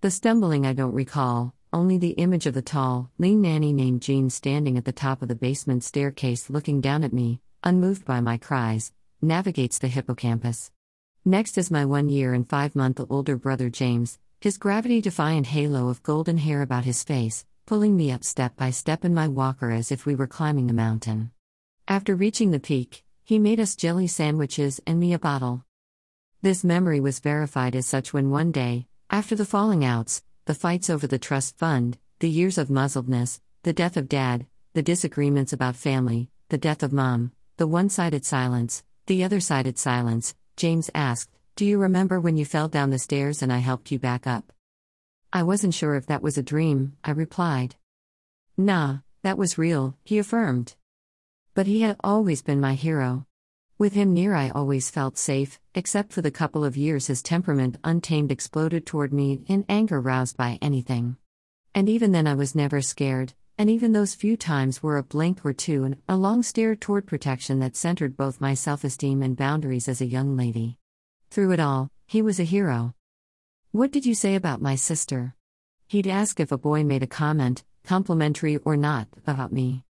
The stumbling I don't recall, only the image of the tall, lean nanny named Jean standing at the top of the basement staircase looking down at me, unmoved by my cries, navigates the hippocampus. Next is my one year and five month older brother James, his gravity defiant halo of golden hair about his face, pulling me up step by step in my walker as if we were climbing a mountain. After reaching the peak, he made us jelly sandwiches and me a bottle. This memory was verified as such when one day, after the falling outs, the fights over the trust fund, the years of muzzledness, the death of dad, the disagreements about family, the death of mom, the one sided silence, the other sided silence, James asked, Do you remember when you fell down the stairs and I helped you back up? I wasn't sure if that was a dream, I replied. Nah, that was real, he affirmed. But he had always been my hero. With him near, I always felt safe, except for the couple of years his temperament untamed exploded toward me in anger roused by anything. And even then, I was never scared, and even those few times were a blink or two and a long stare toward protection that centered both my self esteem and boundaries as a young lady. Through it all, he was a hero. What did you say about my sister? He'd ask if a boy made a comment, complimentary or not, about me.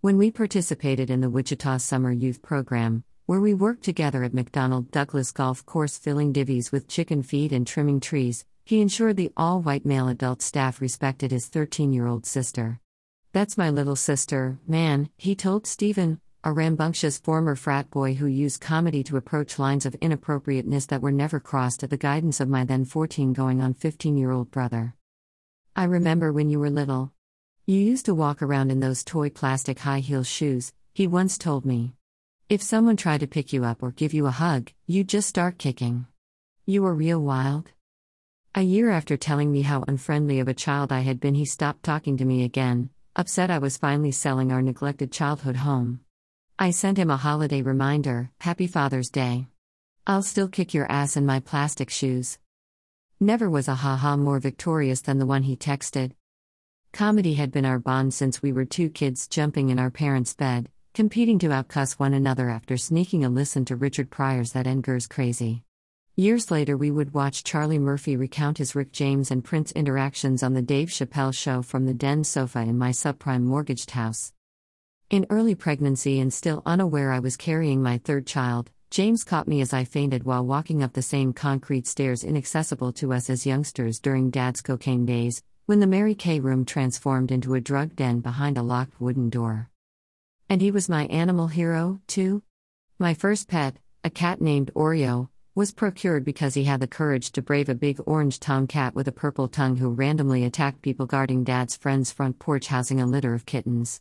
When we participated in the Wichita Summer Youth Program, where we worked together at McDonald Douglas Golf Course filling divvies with chicken feed and trimming trees, he ensured the all white male adult staff respected his 13 year old sister. That's my little sister, man, he told Stephen, a rambunctious former frat boy who used comedy to approach lines of inappropriateness that were never crossed at the guidance of my then 14 going on 15 year old brother. I remember when you were little. You used to walk around in those toy plastic high heel shoes, he once told me. If someone tried to pick you up or give you a hug, you'd just start kicking. You were real wild. A year after telling me how unfriendly of a child I had been, he stopped talking to me again, upset I was finally selling our neglected childhood home. I sent him a holiday reminder Happy Father's Day. I'll still kick your ass in my plastic shoes. Never was a haha more victorious than the one he texted. Comedy had been our bond since we were two kids jumping in our parents' bed, competing to outcuss one another after sneaking a listen to Richard Pryor's That Edgar's Crazy. Years later, we would watch Charlie Murphy recount his Rick James and Prince interactions on The Dave Chappelle Show from the den sofa in my subprime mortgaged house. In early pregnancy and still unaware I was carrying my third child, James caught me as I fainted while walking up the same concrete stairs inaccessible to us as youngsters during Dad's cocaine days, when the Mary Kay room transformed into a drug den behind a locked wooden door. And he was my animal hero, too? My first pet, a cat named Oreo, was procured because he had the courage to brave a big orange tongue cat with a purple tongue who randomly attacked people guarding dad's friend's front porch housing a litter of kittens.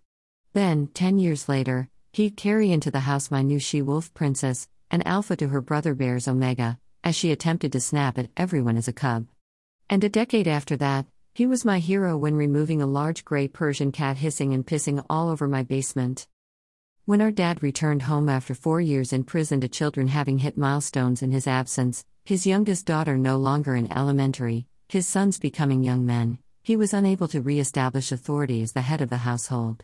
Then, ten years later, he'd carry into the house my new she wolf princess, an alpha to her brother bear's Omega, as she attempted to snap at everyone as a cub. And a decade after that, he was my hero when removing a large gray Persian cat hissing and pissing all over my basement. When our dad returned home after four years in prison to children having hit milestones in his absence, his youngest daughter no longer in elementary, his sons becoming young men, he was unable to re establish authority as the head of the household.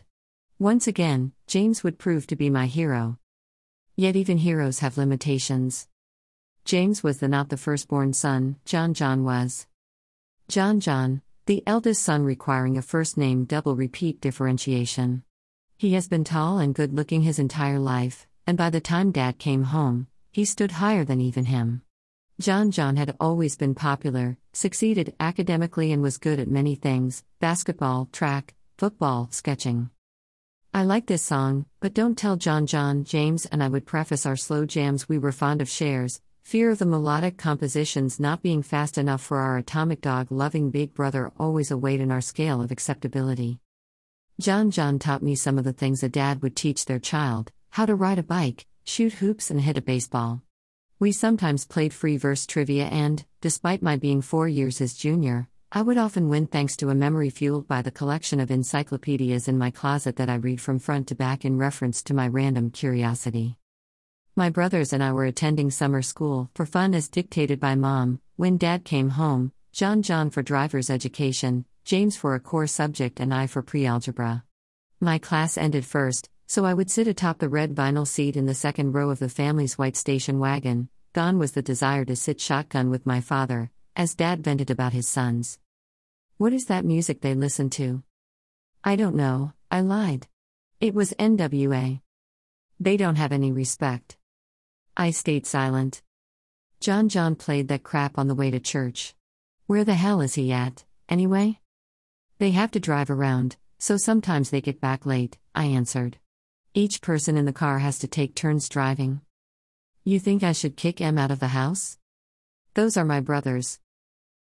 Once again, James would prove to be my hero. Yet even heroes have limitations. James was the not the firstborn son, John John was. John John, the eldest son requiring a first name double repeat differentiation. He has been tall and good looking his entire life, and by the time dad came home, he stood higher than even him. John John had always been popular, succeeded academically, and was good at many things basketball, track, football, sketching. I like this song, but don't tell John John, James and I would preface our slow jams we were fond of shares, fear of the melodic compositions not being fast enough for our atomic dog loving big brother always a weight in our scale of acceptability. John John taught me some of the things a dad would teach their child how to ride a bike, shoot hoops, and hit a baseball. We sometimes played free verse trivia, and, despite my being four years his junior, I would often win thanks to a memory fueled by the collection of encyclopedias in my closet that I read from front to back in reference to my random curiosity. My brothers and I were attending summer school for fun as dictated by mom. When dad came home, John John for driver's education, James for a core subject, and I for pre algebra. My class ended first, so I would sit atop the red vinyl seat in the second row of the family's white station wagon. Gone was the desire to sit shotgun with my father, as dad vented about his sons. What is that music they listen to? I don't know, I lied. It was NWA. They don't have any respect. I stayed silent. John John played that crap on the way to church. Where the hell is he at, anyway? They have to drive around, so sometimes they get back late, I answered. Each person in the car has to take turns driving. You think I should kick M out of the house? Those are my brothers.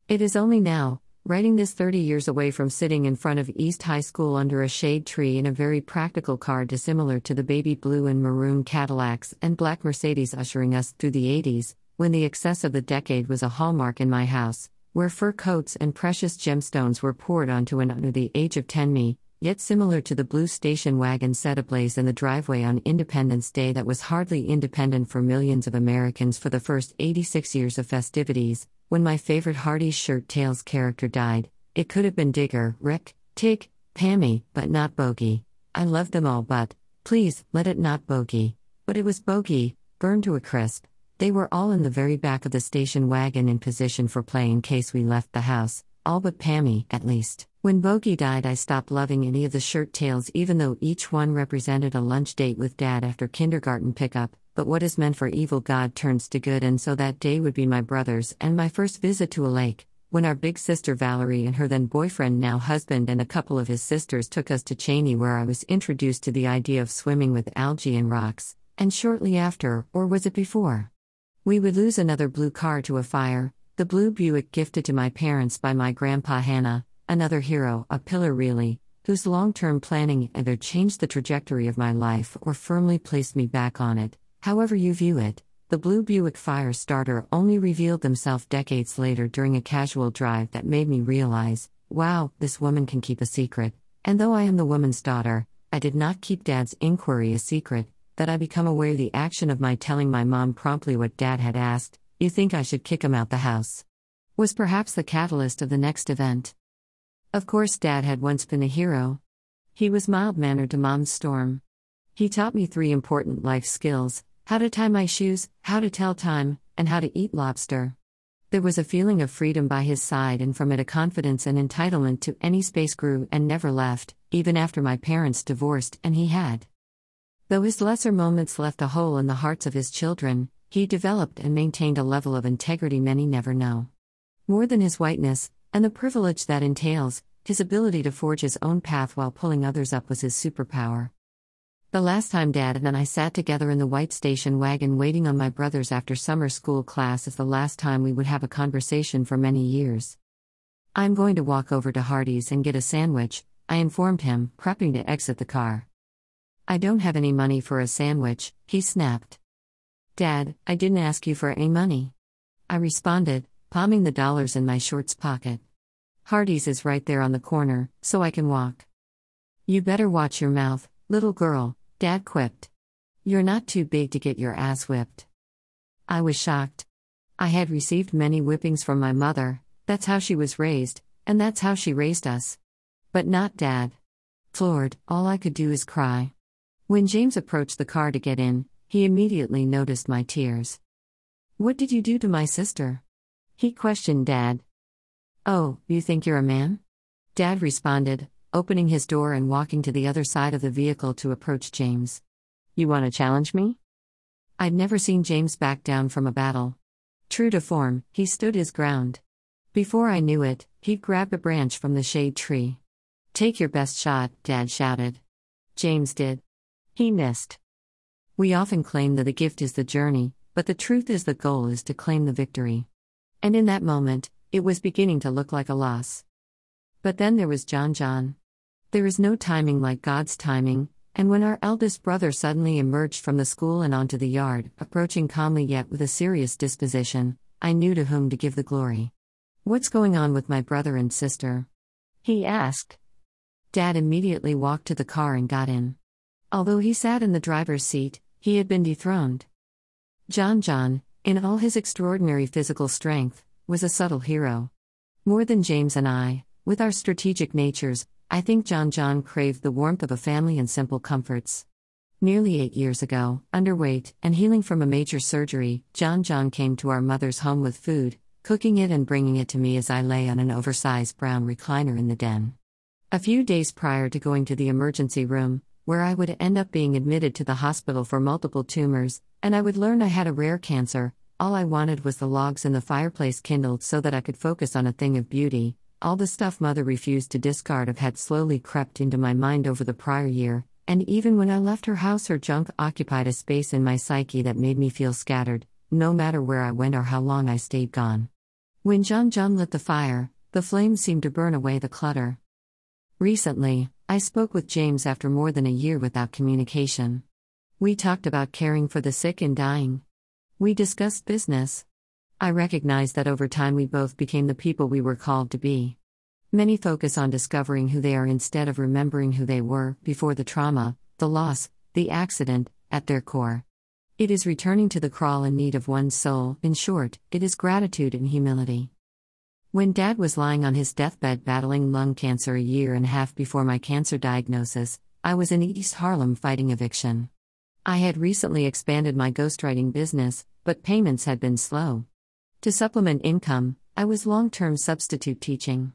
It is only now, writing this 30 years away from sitting in front of East High School under a shade tree in a very practical car dissimilar to the baby blue and maroon Cadillacs and black Mercedes ushering us through the 80s, when the excess of the decade was a hallmark in my house, where fur coats and precious gemstones were poured onto an under the age of 10 me, yet similar to the blue station wagon set ablaze in the driveway on Independence Day that was hardly independent for millions of Americans for the first 86 years of festivities, when my favorite Hardee's Shirt Tales character died. It could have been Digger, Rick, Tyg, Pammy, but not Bogey. I love them all, but, please, let it not Bogey. But it was Bogey, burned to a crisp. They were all in the very back of the station wagon in position for play in case we left the house, all but Pammy, at least. When Bogey died, I stopped loving any of the Shirt Tales, even though each one represented a lunch date with Dad after kindergarten pickup. But what is meant for evil, God turns to good, and so that day would be my brother's and my first visit to a lake. When our big sister Valerie and her then boyfriend, now husband, and a couple of his sisters took us to Cheney, where I was introduced to the idea of swimming with algae and rocks, and shortly after, or was it before? We would lose another blue car to a fire, the blue Buick gifted to my parents by my grandpa Hannah, another hero, a pillar really, whose long term planning either changed the trajectory of my life or firmly placed me back on it. However, you view it, the blue Buick fire starter only revealed themselves decades later during a casual drive that made me realize wow, this woman can keep a secret. And though I am the woman's daughter, I did not keep dad's inquiry a secret, that I become aware the action of my telling my mom promptly what dad had asked, you think I should kick him out the house, was perhaps the catalyst of the next event. Of course, dad had once been a hero. He was mild mannered to mom's storm. He taught me three important life skills how to tie my shoes, how to tell time, and how to eat lobster. There was a feeling of freedom by his side, and from it a confidence and entitlement to any space grew and never left, even after my parents divorced and he had. Though his lesser moments left a hole in the hearts of his children, he developed and maintained a level of integrity many never know. More than his whiteness, and the privilege that entails, his ability to forge his own path while pulling others up was his superpower. The last time Dad and I sat together in the white station wagon waiting on my brothers after summer school class is the last time we would have a conversation for many years. I'm going to walk over to Hardee's and get a sandwich, I informed him, prepping to exit the car. I don't have any money for a sandwich, he snapped. Dad, I didn't ask you for any money. I responded, palming the dollars in my shorts pocket. Hardee's is right there on the corner, so I can walk. You better watch your mouth, little girl, Dad quipped. You're not too big to get your ass whipped. I was shocked. I had received many whippings from my mother, that's how she was raised, and that's how she raised us. But not Dad. Floored, all I could do is cry. When James approached the car to get in, he immediately noticed my tears. What did you do to my sister? He questioned Dad. Oh, you think you're a man? Dad responded, opening his door and walking to the other side of the vehicle to approach James. You want to challenge me? I'd never seen James back down from a battle. True to form, he stood his ground. Before I knew it, he'd grabbed a branch from the shade tree. Take your best shot, Dad shouted. James did. He missed. We often claim that the gift is the journey, but the truth is the goal is to claim the victory. And in that moment, it was beginning to look like a loss. But then there was John John. There is no timing like God's timing, and when our eldest brother suddenly emerged from the school and onto the yard, approaching calmly yet with a serious disposition, I knew to whom to give the glory. What's going on with my brother and sister? He asked. Dad immediately walked to the car and got in. Although he sat in the driver's seat, he had been dethroned. John John, in all his extraordinary physical strength, was a subtle hero. More than James and I, with our strategic natures, I think John John craved the warmth of a family and simple comforts. Nearly eight years ago, underweight and healing from a major surgery, John John came to our mother's home with food, cooking it and bringing it to me as I lay on an oversized brown recliner in the den. A few days prior to going to the emergency room, where I would end up being admitted to the hospital for multiple tumors, and I would learn I had a rare cancer, all I wanted was the logs in the fireplace kindled so that I could focus on a thing of beauty. All the stuff mother refused to discard of had slowly crept into my mind over the prior year, and even when I left her house, her junk occupied a space in my psyche that made me feel scattered, no matter where I went or how long I stayed gone. When John John lit the fire, the flames seemed to burn away the clutter. Recently, I spoke with James after more than a year without communication. We talked about caring for the sick and dying. We discussed business. I recognize that over time we both became the people we were called to be. Many focus on discovering who they are instead of remembering who they were before the trauma, the loss, the accident, at their core. It is returning to the crawl in need of one's soul, in short, it is gratitude and humility. When dad was lying on his deathbed battling lung cancer a year and a half before my cancer diagnosis, I was in East Harlem fighting eviction. I had recently expanded my ghostwriting business, but payments had been slow. To supplement income, I was long term substitute teaching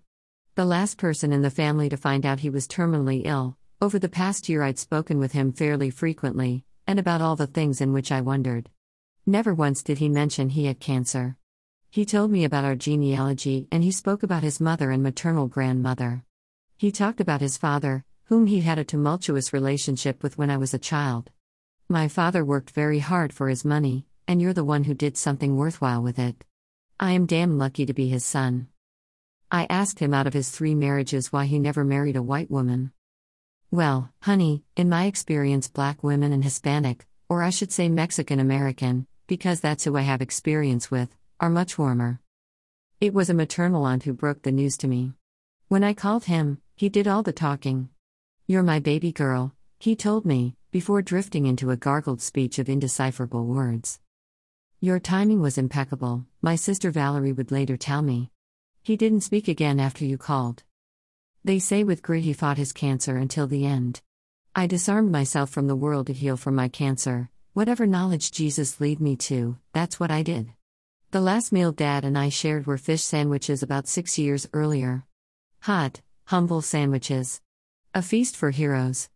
the last person in the family to find out he was terminally ill. Over the past year, I'd spoken with him fairly frequently, and about all the things in which I wondered. Never once did he mention he had cancer. He told me about our genealogy and he spoke about his mother and maternal grandmother. He talked about his father, whom he had a tumultuous relationship with when I was a child. My father worked very hard for his money, and you're the one who did something worthwhile with it. I am damn lucky to be his son. I asked him out of his three marriages why he never married a white woman. Well, honey, in my experience, black women and Hispanic, or I should say Mexican American, because that's who I have experience with, are much warmer. It was a maternal aunt who broke the news to me. When I called him, he did all the talking. You're my baby girl, he told me, before drifting into a gargled speech of indecipherable words. Your timing was impeccable, my sister Valerie would later tell me. He didn't speak again after you called. They say with grit he fought his cancer until the end. I disarmed myself from the world to heal from my cancer. Whatever knowledge Jesus lead me to, that's what I did. The last meal Dad and I shared were fish sandwiches about six years earlier. Hot, humble sandwiches. A feast for heroes.